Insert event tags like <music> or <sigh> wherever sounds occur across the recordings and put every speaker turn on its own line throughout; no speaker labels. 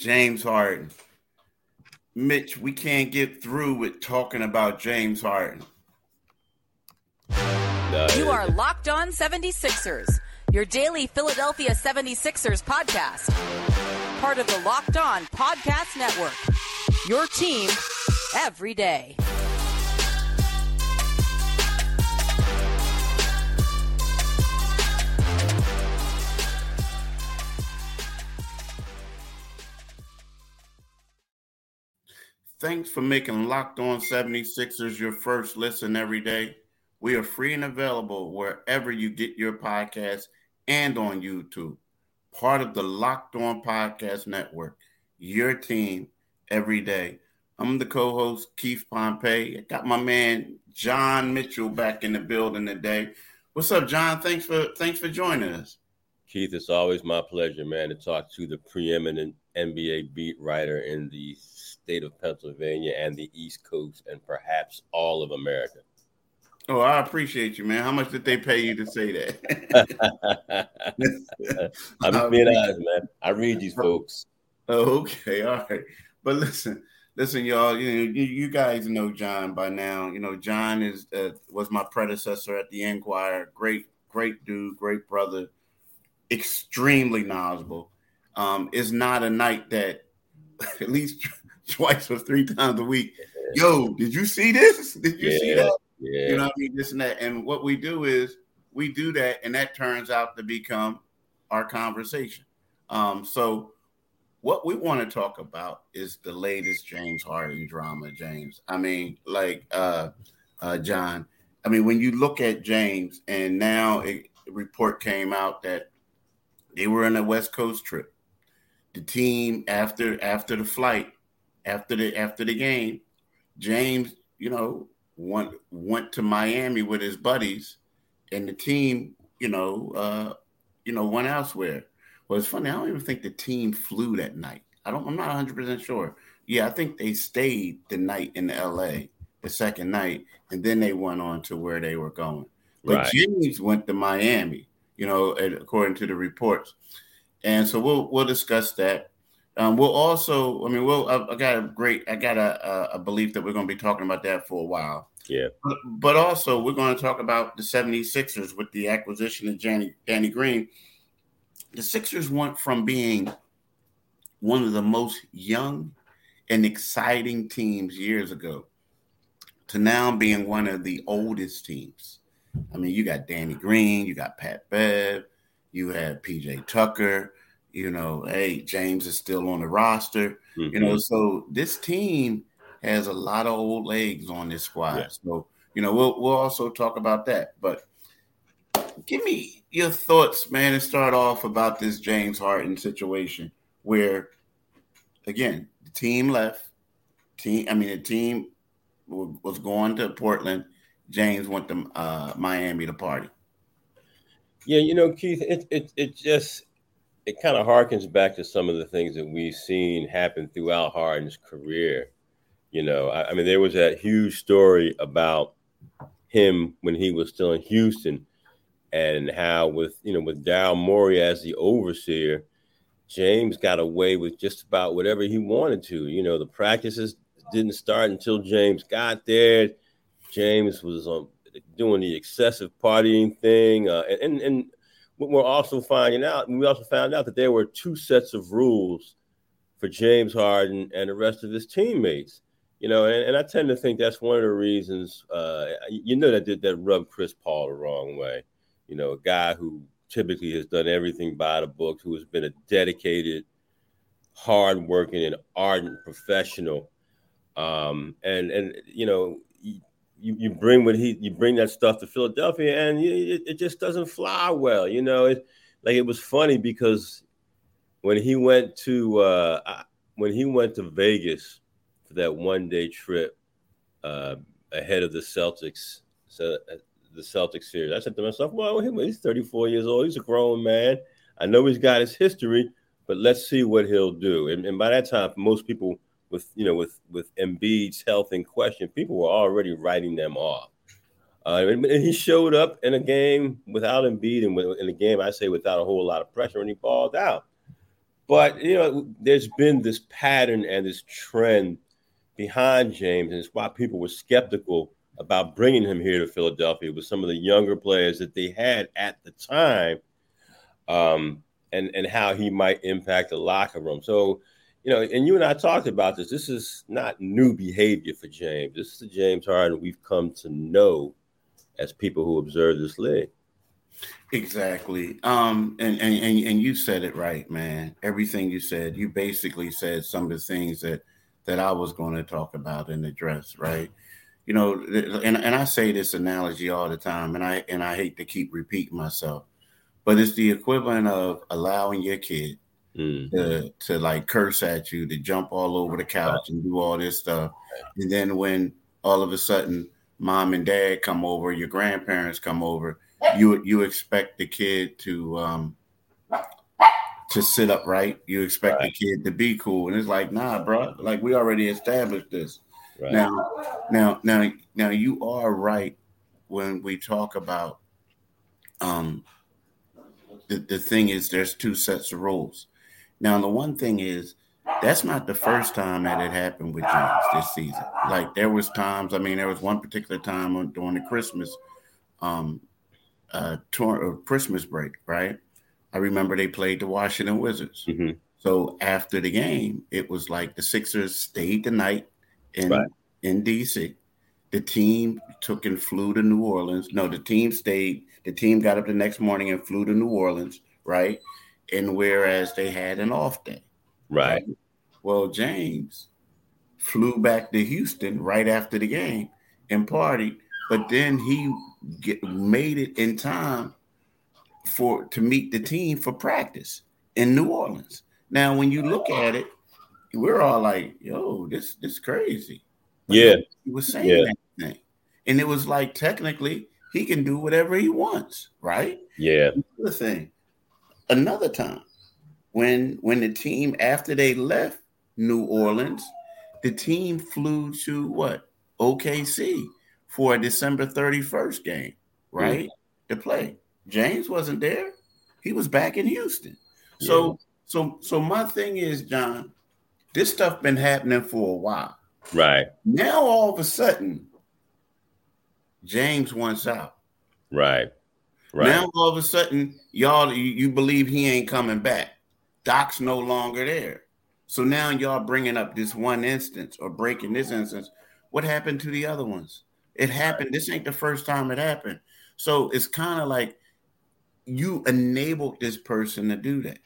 James Harden. Mitch, we can't get through with talking about James Harden.
You are Locked On 76ers, your daily Philadelphia 76ers podcast. Part of the Locked On Podcast Network. Your team every day.
Thanks for making Locked On 76ers your first listen every day. We are free and available wherever you get your podcasts and on YouTube. Part of the Locked On Podcast Network, your team every day. I'm the co host, Keith Pompey. I got my man, John Mitchell, back in the building today. What's up, John? Thanks for thanks for joining us.
Keith, it's always my pleasure, man, to talk to the preeminent NBA beat writer in the state of Pennsylvania and the East Coast and perhaps all of America.
Oh, I appreciate you, man. How much did they pay you to say that? <laughs>
I'm just being <laughs> honest, man. I read these folks.
Oh, okay, all right. But listen, listen, y'all. You know, you, you guys know John by now. You know, John is uh, was my predecessor at the Inquirer. Great, great dude, great brother, extremely knowledgeable. Um, it's not a night that <laughs> at least <laughs> twice or three times a week. Yo, did you see this? Did you
yeah,
see that?
Yeah.
You know what I mean? This and that. And what we do is we do that, and that turns out to become our conversation. Um, so what we want to talk about is the latest James Harden drama, James. I mean, like uh uh John. I mean, when you look at James, and now a report came out that they were on a West Coast trip. The team after after the flight after the after the game, James, you know, went went to Miami with his buddies, and the team, you know, uh, you know, went elsewhere. Well, it's funny. I don't even think the team flew that night. I don't. I'm not 100 percent sure. Yeah, I think they stayed the night in L.A. the second night, and then they went on to where they were going. But
Right.
James went to Miami, you know, according to the reports. And so we'll we'll discuss that. Um, we'll also, I mean, we'll. I, I got a great, I got a, a, a belief that we're going to be talking about that for a while.
Yeah.
But, but also, we're going to talk about the 76ers with the acquisition of Danny, Danny Green. The Sixers went from being one of the most young and exciting teams years ago to now being one of the oldest teams. I mean, you got Danny Green, you got Pat Bev, you have PJ Tucker, you know, hey, James is still on the roster. You know,
Mhm.
so this team has a lot of old legs on this squad.
Yeah.
So, you know, we'll we'll also talk about that. But give me your thoughts, man, and start off about this James Harden situation where again, the team left. Team, I mean, the team was going to Portland. James went to uh, Miami to party.
Yeah, you know, Keith, it it it just it kind of harkens back to some of the things that we've seen happen throughout Harden's career. You know, I, I mean, there was that huge story about him when he was still in Houston, and how with you know with Daryl Morey as the overseer, James got away with just about whatever he wanted to. You know, the practices didn't start until James got there. James was um, doing the excessive partying thing, uh, and, and we're also finding out, and we also found out that there were two sets of rules for James Harden and the rest of his teammates. You know, and, and I tend to think that's one of the reasons. Uh, you know, that did that rub Chris Paul the wrong way. You know, a guy who typically has done everything by the book, who has been a dedicated, hardworking, and ardent professional. Um, and and you know, you, you bring what he you bring that stuff to Philadelphia, and it, it just doesn't fly well. You know, it like it was funny because when he went to uh, when he went to Vegas for that one day trip uh, ahead of the Celtics, so uh, the Celtics series, I said to myself, "Well, he- he's 34 years old. He's a grown man. I know he's got his history, but let's see what he'll do." And, and by that time, most people with you know with with Embiid's health in question, people were already writing them off. Uh, and, and he showed up in a game without Embiid, and in a game I say without a whole lot of pressure, and he balled out. But you know, there's been this pattern and this trend behind James, and it's why people were skeptical about bringing him here to Philadelphia with some of the younger players that they had at the time, um, and and how he might impact the locker room. So, you know, and you and I talked about this. This is not new behavior for James. This is the James Harden we've come to know as people who observe this league.
Exactly. Um, and, and and and you said it right, man. Everything you said, you basically said some of the things that that I was going to talk about and address, right? You know, and, and I say this analogy all the time, and I and I hate to keep repeating myself, but it's the equivalent of allowing your kid mm-hmm. to to like curse at you, to jump all over the couch and do all this stuff, and then when all of a sudden mom and dad come over, your grandparents come over, you you expect the kid to um to sit up right. You expect right. the kid to be cool, and it's like, nah, bro. Like we already established this. Right. Now, now, now, now, you are right when we talk about um the, the thing is there's two sets of rules. Now, the one thing is that's not the first time that it happened with James this season. Like there was times, I mean, there was one particular time on, during the Christmas um uh tour, uh, Christmas break, right? I remember they played the Washington Wizards. Mm-hmm. So after the game, it was like the Sixers stayed the night in right. in DC. The team took and flew to New Orleans. No, the team stayed. The team got up the next morning and flew to New Orleans, right? And whereas they had an off day.
Right.
Well, James flew back to Houston right after the game and partied, but then he get, made it in time for to meet the team for practice in New Orleans. Now, when you look at it, we're all like, "Yo, this this crazy."
But yeah,
he was saying yeah. that thing, and it was like technically he can do whatever he wants, right?
Yeah.
The thing, another time when when the team after they left New Orleans, the team flew to what OKC for a December thirty first game, right? Mm-hmm. To play. James wasn't there. He was back in Houston. Yeah. So so so my thing is, John, this stuff been happening for a while.
Right.
Now all of a sudden, James wants out.
Right. Right.
Now all of a sudden, y'all you, believe he ain't coming back. Doc's no longer there. So now y'all bringing up this one instance or breaking this instance. What happened to the other ones? It happened. This ain't the first time it happened. So it's kind of like you enabled this person to do that.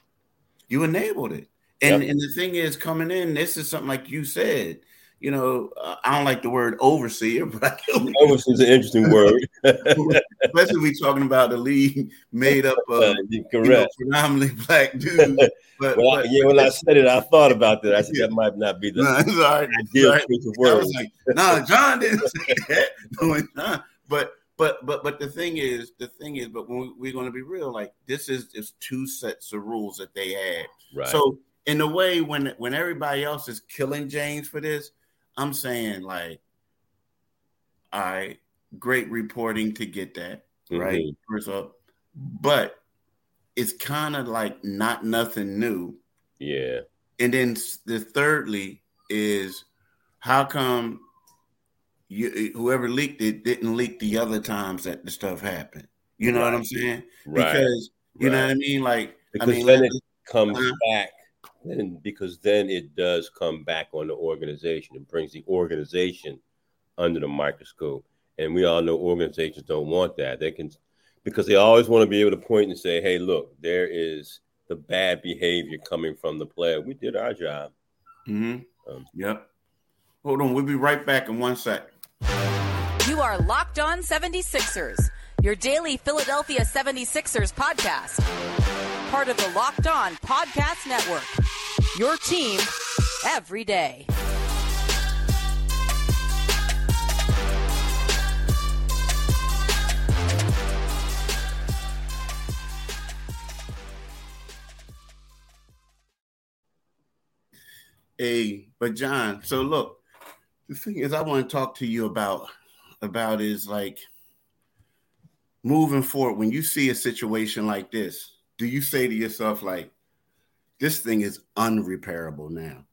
You enabled it. And, yep. and the thing is, coming in, this is something like you said. You know, uh, I don't like the word overseer, <laughs> but
overseer is an interesting word, <laughs>
especially we talking about the league made up of uh, you know, predominantly <laughs> black dudes. <laughs>
But, well, but, yeah, when I said it, I thought about that. I said yeah. that might not be the
right. ideal choice of words. Like, no, John didn't say that. <laughs> No. But but but but the thing is, the thing is, but when we, are going to be real, like this is just two sets of rules that they had. Right. So in a way, when when everybody else is killing James for this, I'm saying like, all right, great reporting to get that mm-hmm. right first up, but it's kind of like not nothing new.
Yeah.
And then the thirdly is how come you, whoever leaked it didn't leak the other times that the stuff happened. You know right. what I'm saying? Right. Because you right. know what I mean. Like
because
I mean,
then it comes uh, back. Then because then it does come back on the organization. It brings the organization under the microscope, and we all know organizations don't want that. They can because they always want to be able to point and say, "Hey, look, there is the bad behavior coming from the player. We did our job."
Mm-hmm. Um, yep. Hold on. We'll be right back in one sec.
You are Locked On 76ers, your daily Philadelphia 76ers podcast. Part of the Locked On Podcast Network. Your team every day.
But John, so look, the thing is, I want to talk to you about about is like moving forward. When you see a situation like this, do you say to yourself like, this thing is unrepairable now.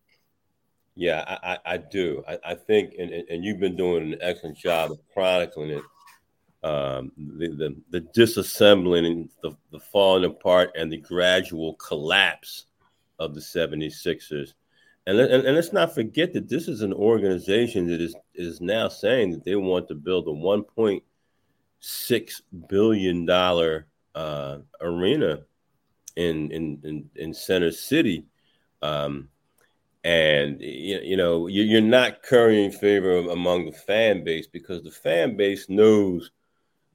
Yeah, I, I, I do. I, I think, and, and you've been doing an excellent job of chronicling it. Um, the, the, the disassembling the, the falling apart and the gradual collapse of the 76ers. And, and, and let's not forget that this is an organization that is, is now saying that they want to build a $1.6 billion uh, arena in, in, in, in Center City. Um, and you know you're not currying favor among the fan base because the fan base knows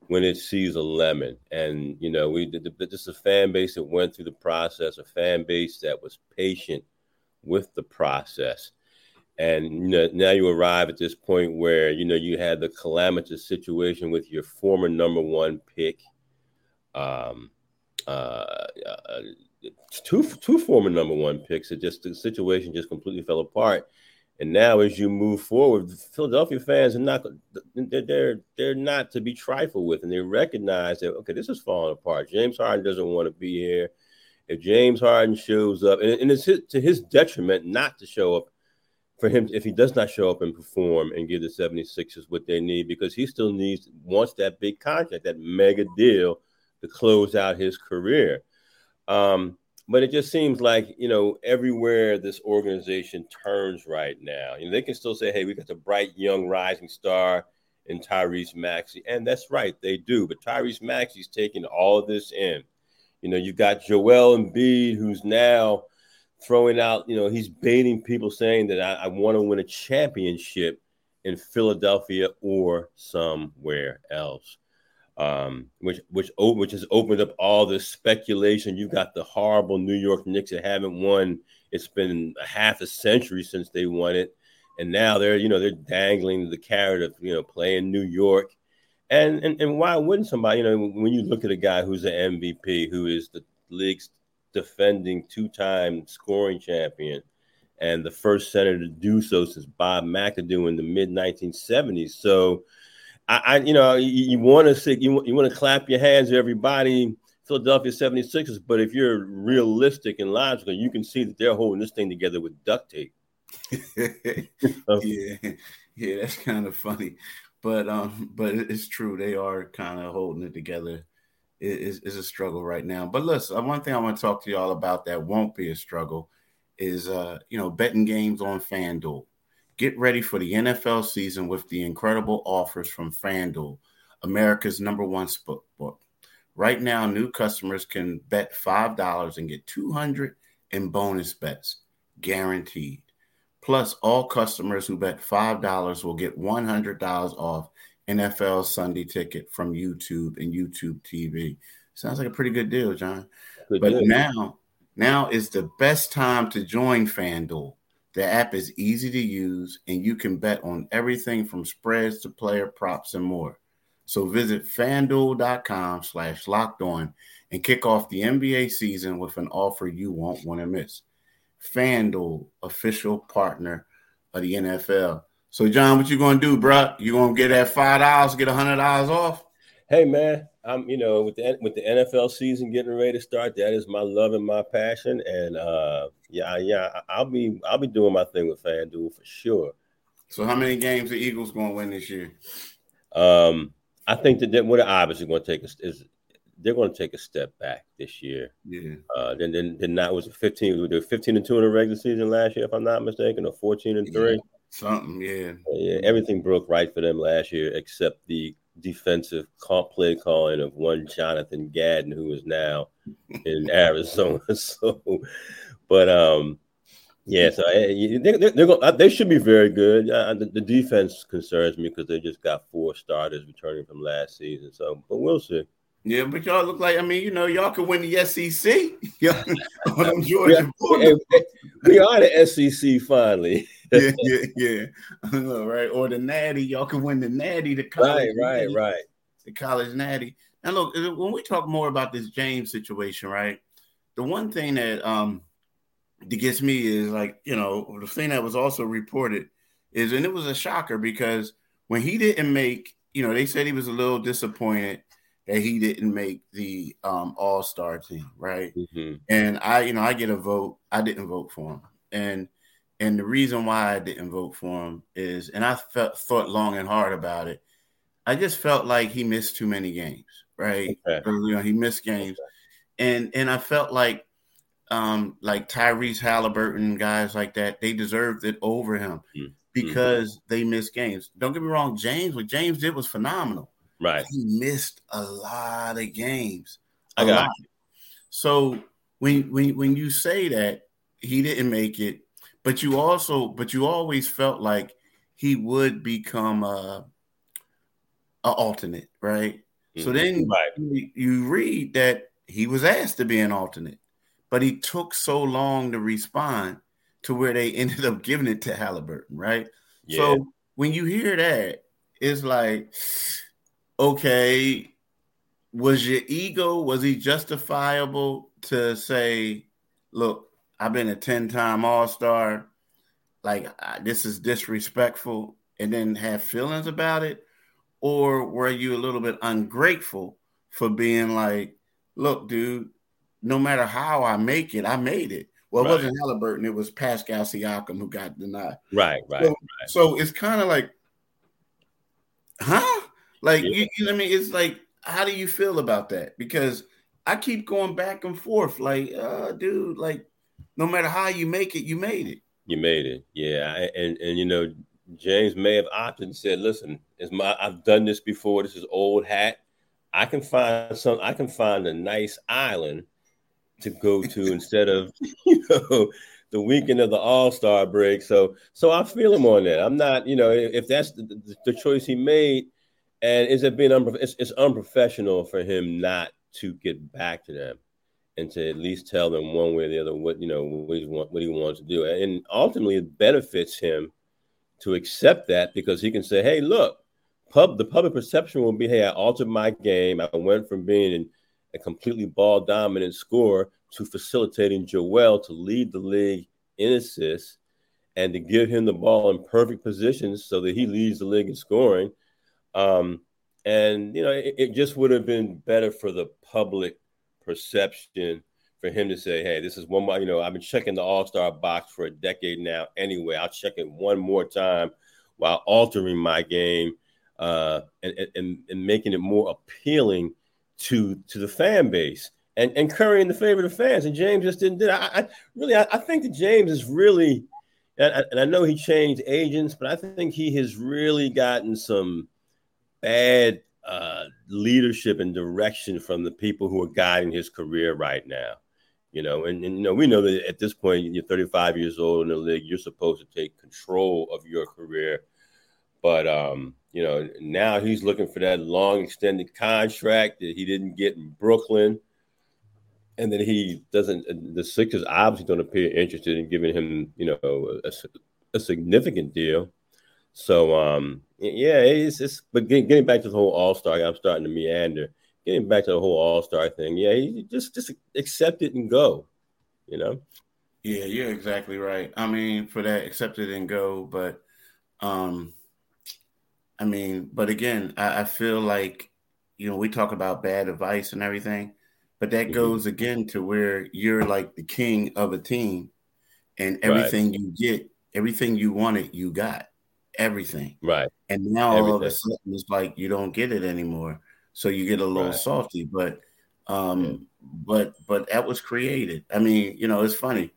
when it sees a lemon and you know we this is a fan base that went through the process a fan base that was patient with the process and you know now you arrive at this point where you know you had the calamitous situation with your former number one pick um uh, uh two two former number one picks. It just the situation just completely fell apart. And now, as you move forward, Philadelphia fans are not they're they're not to be trifled with, and they recognize that okay, this is falling apart. James Harden doesn't want to be here. If James Harden shows up, and, and it's his, to his detriment not to show up for him if he does not show up and perform and give the 76ers what they need because he still needs wants that big contract, that mega deal to close out his career. Um, but it just seems like you know everywhere this organization turns right now, you know, they can still say, "Hey, we got the bright young rising star in Tyrese Maxey," and that's right, they do. But Tyrese Maxey's taking all this in. You know, you've got Joel Embiid, who's now throwing out. You know, he's baiting people, saying that I, I want to win a championship in Philadelphia or somewhere else um, which which which has opened up all this speculation. You've got the horrible New York Knicks that haven't won. It's been a half a century since they won it, and now they're you know they're dangling the carrot of you know playing New York, and and and why wouldn't somebody you know when you look at a guy who's an MVP who is the league's defending two-time scoring champion and the first center to do so since Bob McAdoo in the mid 1970s. So I, I you know, you, want to say you, you want to clap your hands to everybody, Philadelphia 76ers, but if you're realistic and logical, you can see that they're holding this thing together with duct tape. <laughs>
yeah, yeah, that's kind of funny, but um, <laughs> but it's true they are kind of holding it together. It is it, a struggle right now. But listen, one thing I want to talk to y'all about that won't be a struggle is uh, you know, betting games on FanDuel. Get ready for the NFL season with the incredible offers from FanDuel, America's number one sportsbook. Right now, new customers can bet $5 and get 200 in bonus bets, guaranteed. Plus, all customers who bet $5 will get $100 off NFL Sunday ticket from YouTube and YouTube TV. Sounds like a pretty good deal, John. Good but deal. now, now is the best time to join FanDuel. The app is easy to use and you can bet on everything from spreads to player props and more. So visit fanduel.com slash locked on and kick off the NBA season with an offer you won't want to miss. FanDuel, official partner of the NFL. So, John, what you gonna do, bro? You gonna get that five dollars, get a hundred dollars off?
Hey, man, I'm you know with the with the NFL season getting ready to start, that is my love and my passion, and uh, yeah, yeah, I'll be I'll be doing my thing with FanDuel for sure.
So, how many games the Eagles going to win this year?
Um, I think that what they're obviously going to take is, is they're going to take a step back this year.
Yeah.
Uh, then then then that was 15. They were 15 and two in the regular season last year, if I'm not mistaken, or 14 and three. Yeah,
something, yeah.
Yeah, everything broke right for them last year except the defensive call, play calling of one Jonathan Gannon, who is now in <laughs> Arizona. <laughs> So, but um, yeah, so eh, they, going, uh, they should be very good. Uh, the, the, defense concerns me because they just got four starters returning from last season. So, but we'll see.
Yeah, but y'all look like I mean, you know, y'all could win the SEC. <laughs> <laughs> on Georgia
we, are, we are the SEC finally. <laughs>
yeah, yeah, yeah. I know, right? Or the Natty, y'all can win the Natty, the college,
right, right,
natty,
right.
The college Natty. And look, when we talk more about this James situation, right? The one thing that um that gets me is like, you know, the thing that was also reported is, and it was a shocker because when he didn't make, you know, they said he was a little disappointed that he didn't make the um, All Star team, right? Mm-hmm. And I, you know, I get a vote. I didn't vote for him, and and the reason why I didn't vote for him is, and I felt thought long and hard about it. I just felt like he missed too many games, right? Okay. You know, he missed games, and and I felt like um like Tyrese Halliburton, guys like that, they deserved it over him mm-hmm. because they missed games. Don't get me wrong, James, what James did was phenomenal.
Right.
He missed a lot of games. I got lot. So when when when you say that he didn't make it, but you also but you always felt like he would become a, a alternate, right? Mm-hmm. So then right. you, you read that he was asked to be an alternate, but he took so long to respond to where they <laughs> ended up giving it to Halliburton, right? Yeah. So when you hear that, it's like okay, was your ego, was he justifiable to say, look, I've been a 10 time All Star, like this is disrespectful, and then have feelings about it? Or were you a little bit ungrateful for being like, look, dude, no matter how I make it, I made it. Well, it right. wasn't Halliburton, it was Pascal Siakam who got denied.
Right, right.
So,
right.
so it's kind of like, huh? Like yeah. you, you know I mean? It's like, how do you feel about that? Because I keep going back and forth, like, uh, dude, like no matter how you make it, you made it.
You made it, yeah. And and you know, James may have opted and said, "Listen, it's my I've done this before. This is old hat. I can find some. I can find a nice island to go to <laughs> instead of <laughs> you know the weekend of the All Star break. So so I feel him on that. I'm not, you know, if that's the, the choice he made, and is it being it's, it's unprofessional for him not to get back to them and to at least tell them one way or the other what you know what he, want, what he wants to do. And ultimately, it benefits him to accept that because he can say, "Hey, look, pub the public perception will be, hey, I altered my game. I went from being a completely ball dominant scorer to facilitating Joel to lead the league in assists." And to give him the ball in perfect positions so that he leads the league in scoring, um, and you know, it, it just would have been better for the public perception for him to say, "Hey, this is one more." You know, I've been checking the All Star box for a decade now. Anyway, I'll check it one more time while altering my game uh, and, and and making it more appealing to to the fan base and and currying the favor of the fans. And James just didn't do I, I really, I, I, think that James is really, and I, and I know he changed agents, but I think he has really gotten some bad uh, leadership and direction from the people who are guiding his career right now. You know, and, and, you know, we know that at this point, you're 35 years old in the league, you're supposed to take control of your career. But um, you know, now he's looking for that long extended contract that he didn't get in Brooklyn. And then he doesn't the Sixers obviously don't appear interested in giving him, you know, a, a significant deal. So um, yeah, it's it's but getting, back to the whole All Star, I'm starting to meander. Getting back to the whole All Star thing, yeah, just just accept it and go. You know.
Yeah, you're exactly right. I mean, for that, accept it and go. But, um, I mean, but again, I, I feel like you know we talk about bad advice and everything, but that mm-hmm. goes again to where you're like the king of a team, and everything right. you get, everything you wanted, you got everything.
Right.
And now everything. all of a sudden it's like you don't get it anymore. So you get a little right. salty. But um yeah. but but that was created. I mean, you know, it's funny.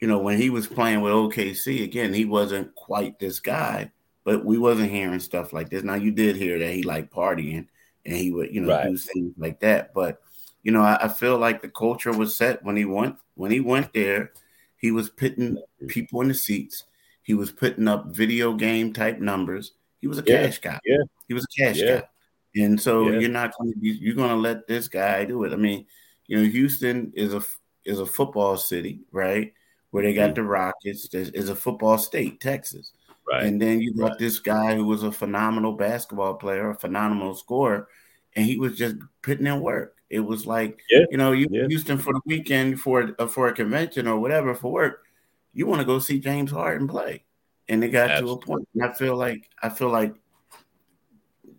You know, when he was playing with OKC again, he wasn't quite this guy, but we wasn't hearing stuff like this. Now you did hear that he liked partying and he would, you know, right. do things like that. But you know, I, I feel like the culture was set when he went when he went there. He was putting people in the seats he was putting up video game type numbers. He was a yeah, cash guy.
Yeah.
He was a cash yeah. guy. And so yeah. you're not going to be you're going to let this guy do it. I mean, you know, Houston is a is a football city, right? Where they got mm-hmm. the Rockets. Is a football state, Texas. Right. And then you got right. this guy who was a phenomenal basketball player, a phenomenal scorer, and he was just putting in work. It was like, yeah. you know, you yeah. Houston for the weekend for uh, for a convention or whatever for work you want to go see James Harden play. And it got Absolutely. to a point. I feel like I feel like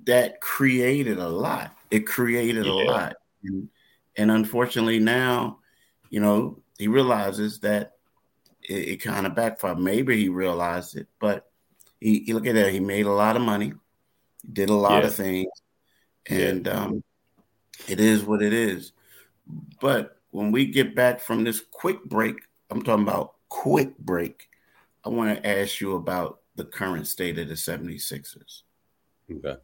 that created a lot. it created yeah. a lot. And, and unfortunately now, you know, he realizes that it, it kind of backfired. Maybe he realized it, but he, he, look at that. He made a lot of money, did a lot yeah. of things, and yeah. um, it is what it is. But when we get back from this quick break, I'm talking about quick break. I want to ask you about the current state of the 76ers.
Okay.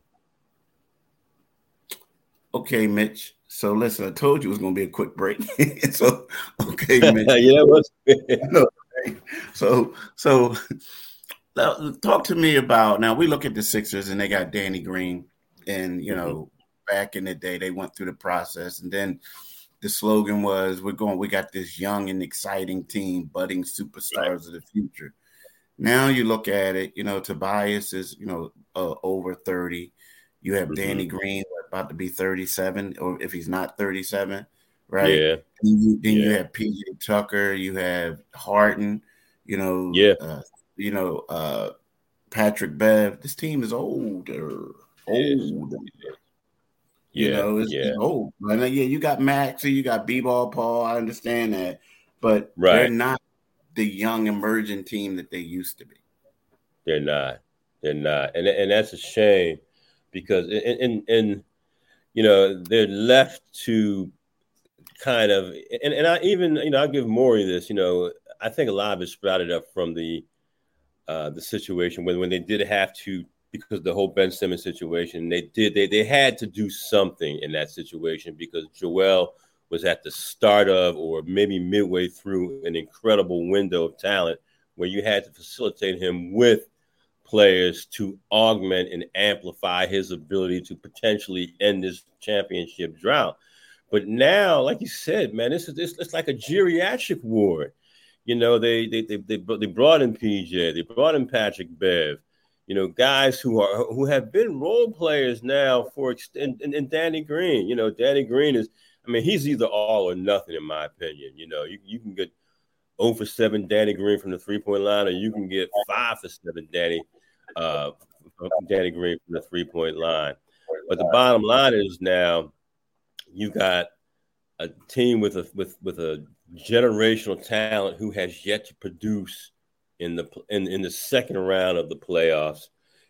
Okay, Mitch. So listen, I told you it was going to be a quick break. <laughs> so okay, <laughs> Mitch.
yeah, was. <laughs>
so so talk to me about now. We look at the Sixers and they got Danny Green, and you know mm-hmm. back in the day they went through the process, and then the slogan was we're going we got this young and exciting team budding superstars of the future. Now you look at it you know tobias is you know uh, over 30 you have mm-hmm. danny green about to be 37 or if he's not 37 right?
Yeah.
Then, you, then yeah. you have pj tucker you have harden you know
yeah.
uh, you know uh patrick bev. This team is older old you know, it's, yeah. old. And yeah, you got Max, you got B-ball Paul. I understand that, but right. they're not the young emerging team that they used to be.
They're not. They're not, and and that's a shame because in in you know they're left to kind of and, and I even you know I'll give Morey this you know I think a lot of it sprouted up from the uh, the situation when when they did have to because the whole Ben Simmons situation. They did they they had to do something in that situation because Joel was at the start of or maybe midway through an incredible window of talent where you had to facilitate him with players to augment and amplify his ability to potentially end this championship drought. But now, like you said, man, this is this it's like a geriatric ward. You know, they they they they, they brought in PJ, they brought in Patrick Bev, you know, guys who are who have been role players now for and, and, and Danny Green. You know, Danny Green is, I mean, he's either all or nothing in my opinion. You know, you, you can get 0 for 7 Danny Green from the three point line, or you can get 5 for 7 Danny uh, Danny Green from the three point line. But the bottom line is now you've got a team with a with with a generational talent who has yet to produce in the in, in the second round of the playoffs.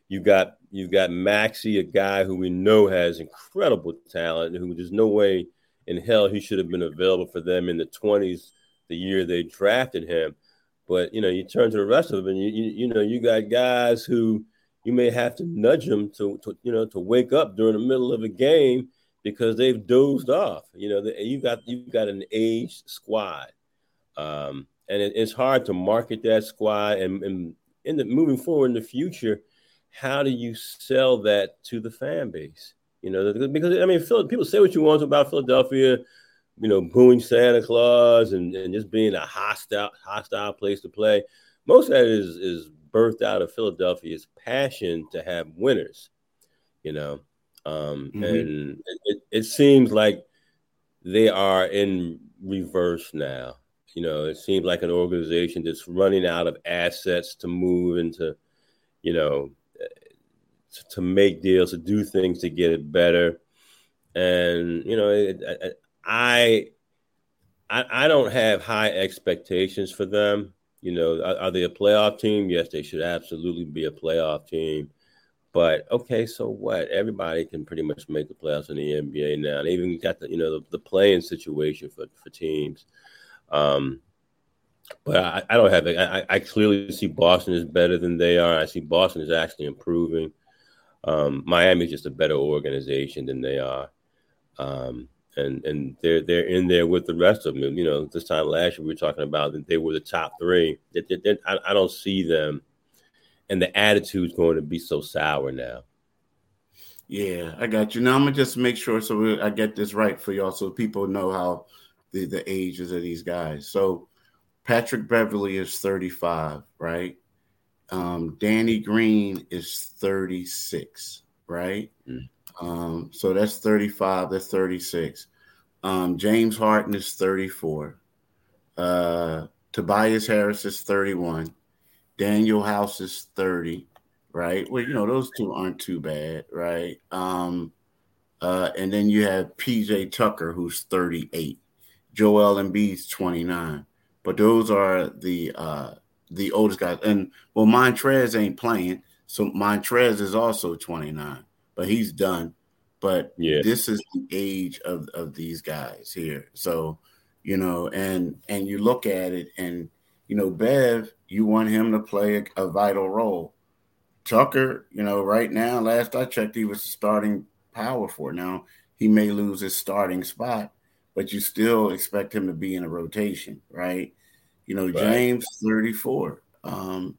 You got you've got Maxey, a guy who we know has incredible talent, who there's no way in hell he should have been available for them in the 20s, the year they drafted him. But you know, you turn to the rest of them, and you you, you know you got guys who you may have to nudge them to, to you know to wake up during the middle of a game because they've dozed off. You know, you got you've got an aged squad. Um, and it, it's hard to market that squad and, and in the moving forward in the future how do you sell that to the fan base? You know because i mean people say what you want about philadelphia you know booing santa claus and, and just being a hostile hostile place to play. Most of that is is birthed out of philadelphia's passion to have winners you know? Um, mm-hmm. and it, it seems like they are in reverse now you know, it seems like an organization that's running out of assets to move into, you know, to, to make deals, to do things to get it better. And, you know, I, I, I don't have high expectations for them. You know, are, are, they a playoff team? Yes, they should absolutely be a playoff team. But okay, so what? Everybody can pretty much make the playoffs in the NBA now. They even got the you know the, the playing situation for for teams. Um, but I, I, don't have it. I, I, clearly see Boston is better than they are. I see Boston is actually improving. Um, Miami is just a better organization than they are, um, and and they're they're in there with the rest of them. You know, this time last year we were talking about that they were the top three. They, they, they, I, I don't see them, and the attitude's going to be so sour now.
Yeah, I got you. Now I'm gonna just make sure so I get this right for y'all, so people know how the, the ages of these guys. So Patrick Beverley is 35, right? Um, Danny Green is 36, right? Mm. Um, so that's 35, that's 36. Um, James Harden is 34. Uh, Tobias Harris is 31. Danuel House is 30, right? Well, you know, those two aren't too bad, right? Um, Uh, and then you have PJ Tucker, who's 38. Joel Embiid's 29. But those are the uh, the oldest guys. And well, Montrez ain't playing, so Montrez is also 29, but he's done. But yeah. this is the age of, of these guys here. So, you know, and and you look at it and you know, Bev, you want him to play a, a vital role. Tucker, you know, right now, last I checked, he was starting power for. Now he may lose his starting spot, but you still expect him to be in a rotation, right? You know, right. James 34, um,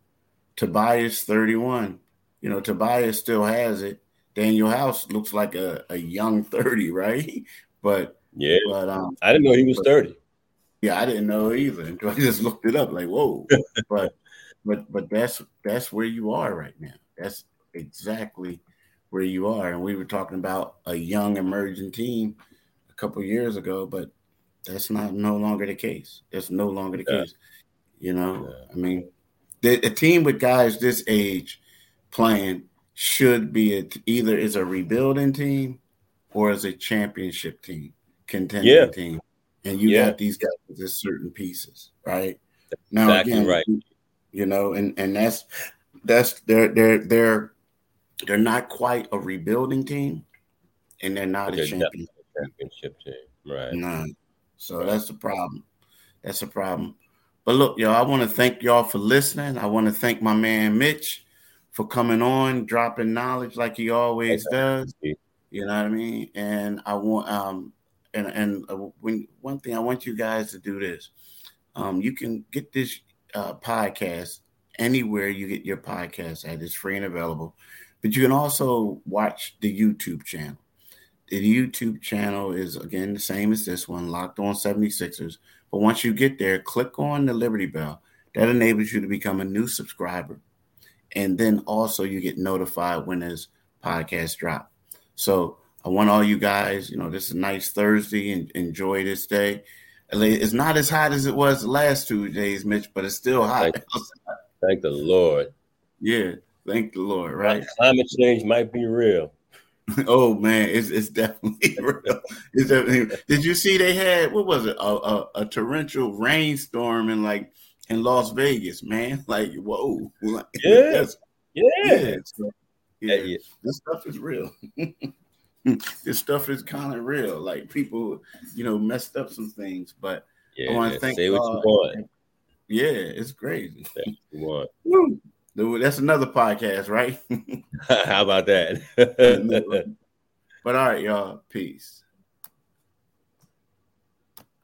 Tobias 31. You know, Tobias still has it. Danuel House looks like a, a young 30, <laughs> right? But
yeah, but um, I didn't know he was but, 30.
Yeah, I didn't know either. I just looked it up, like, whoa. <laughs> but but but that's that's where you are right now. That's exactly where you are. And we were talking about a young emerging team couple years ago, but that's not no longer the case. That's no longer the yeah. case. You know, yeah. I mean, the, a team with guys this age playing should be a, either is a rebuilding team or as a championship team, contending yeah. team. And you got these guys with certain pieces, right? Now exactly again, right. You know, and and that's that's they're they're they're they're not quite a rebuilding team, and they're not a champion. Championship team, right? No, so right. that's the problem. That's the problem. But look, y'all, I want to thank y'all for listening. I want to thank my man Mitch for coming on, dropping knowledge like he always does. You know what I mean? And I want um and and uh, when one thing I want you guys to do this. Um, you can get this uh, podcast anywhere you get your podcast at. It's free and available. But you can also watch the YouTube channel. The YouTube channel is again the same as this one, Locked On 76ers. But once you get there, click on the Liberty Bell. That enables you to become a new subscriber. And then also you get notified when there's podcast drop. So I want all you guys, you know, this is a nice Thursday and enjoy this day. It's not as hot as it was the last two days, Mitch, but it's still hot.
Thank, thank the Lord.
Yeah, thank the Lord. Right,
climate change might be real. <laughs>
oh man, it's it's definitely <laughs> real. It's definitely, did you see they had what was it a, a, a torrential rainstorm in like in Las Vegas, man? <laughs> Like whoa, like,
yeah, yeah. Yeah.
So, yeah. yeah, this stuff is real. this stuff is kind of real. Like people, you know, messed up some things, but yeah, I want to thank. Say what you want. Yeah, it's crazy. What? That's another podcast, right? <laughs> <laughs>
How about that?
but all right, y'all. Peace.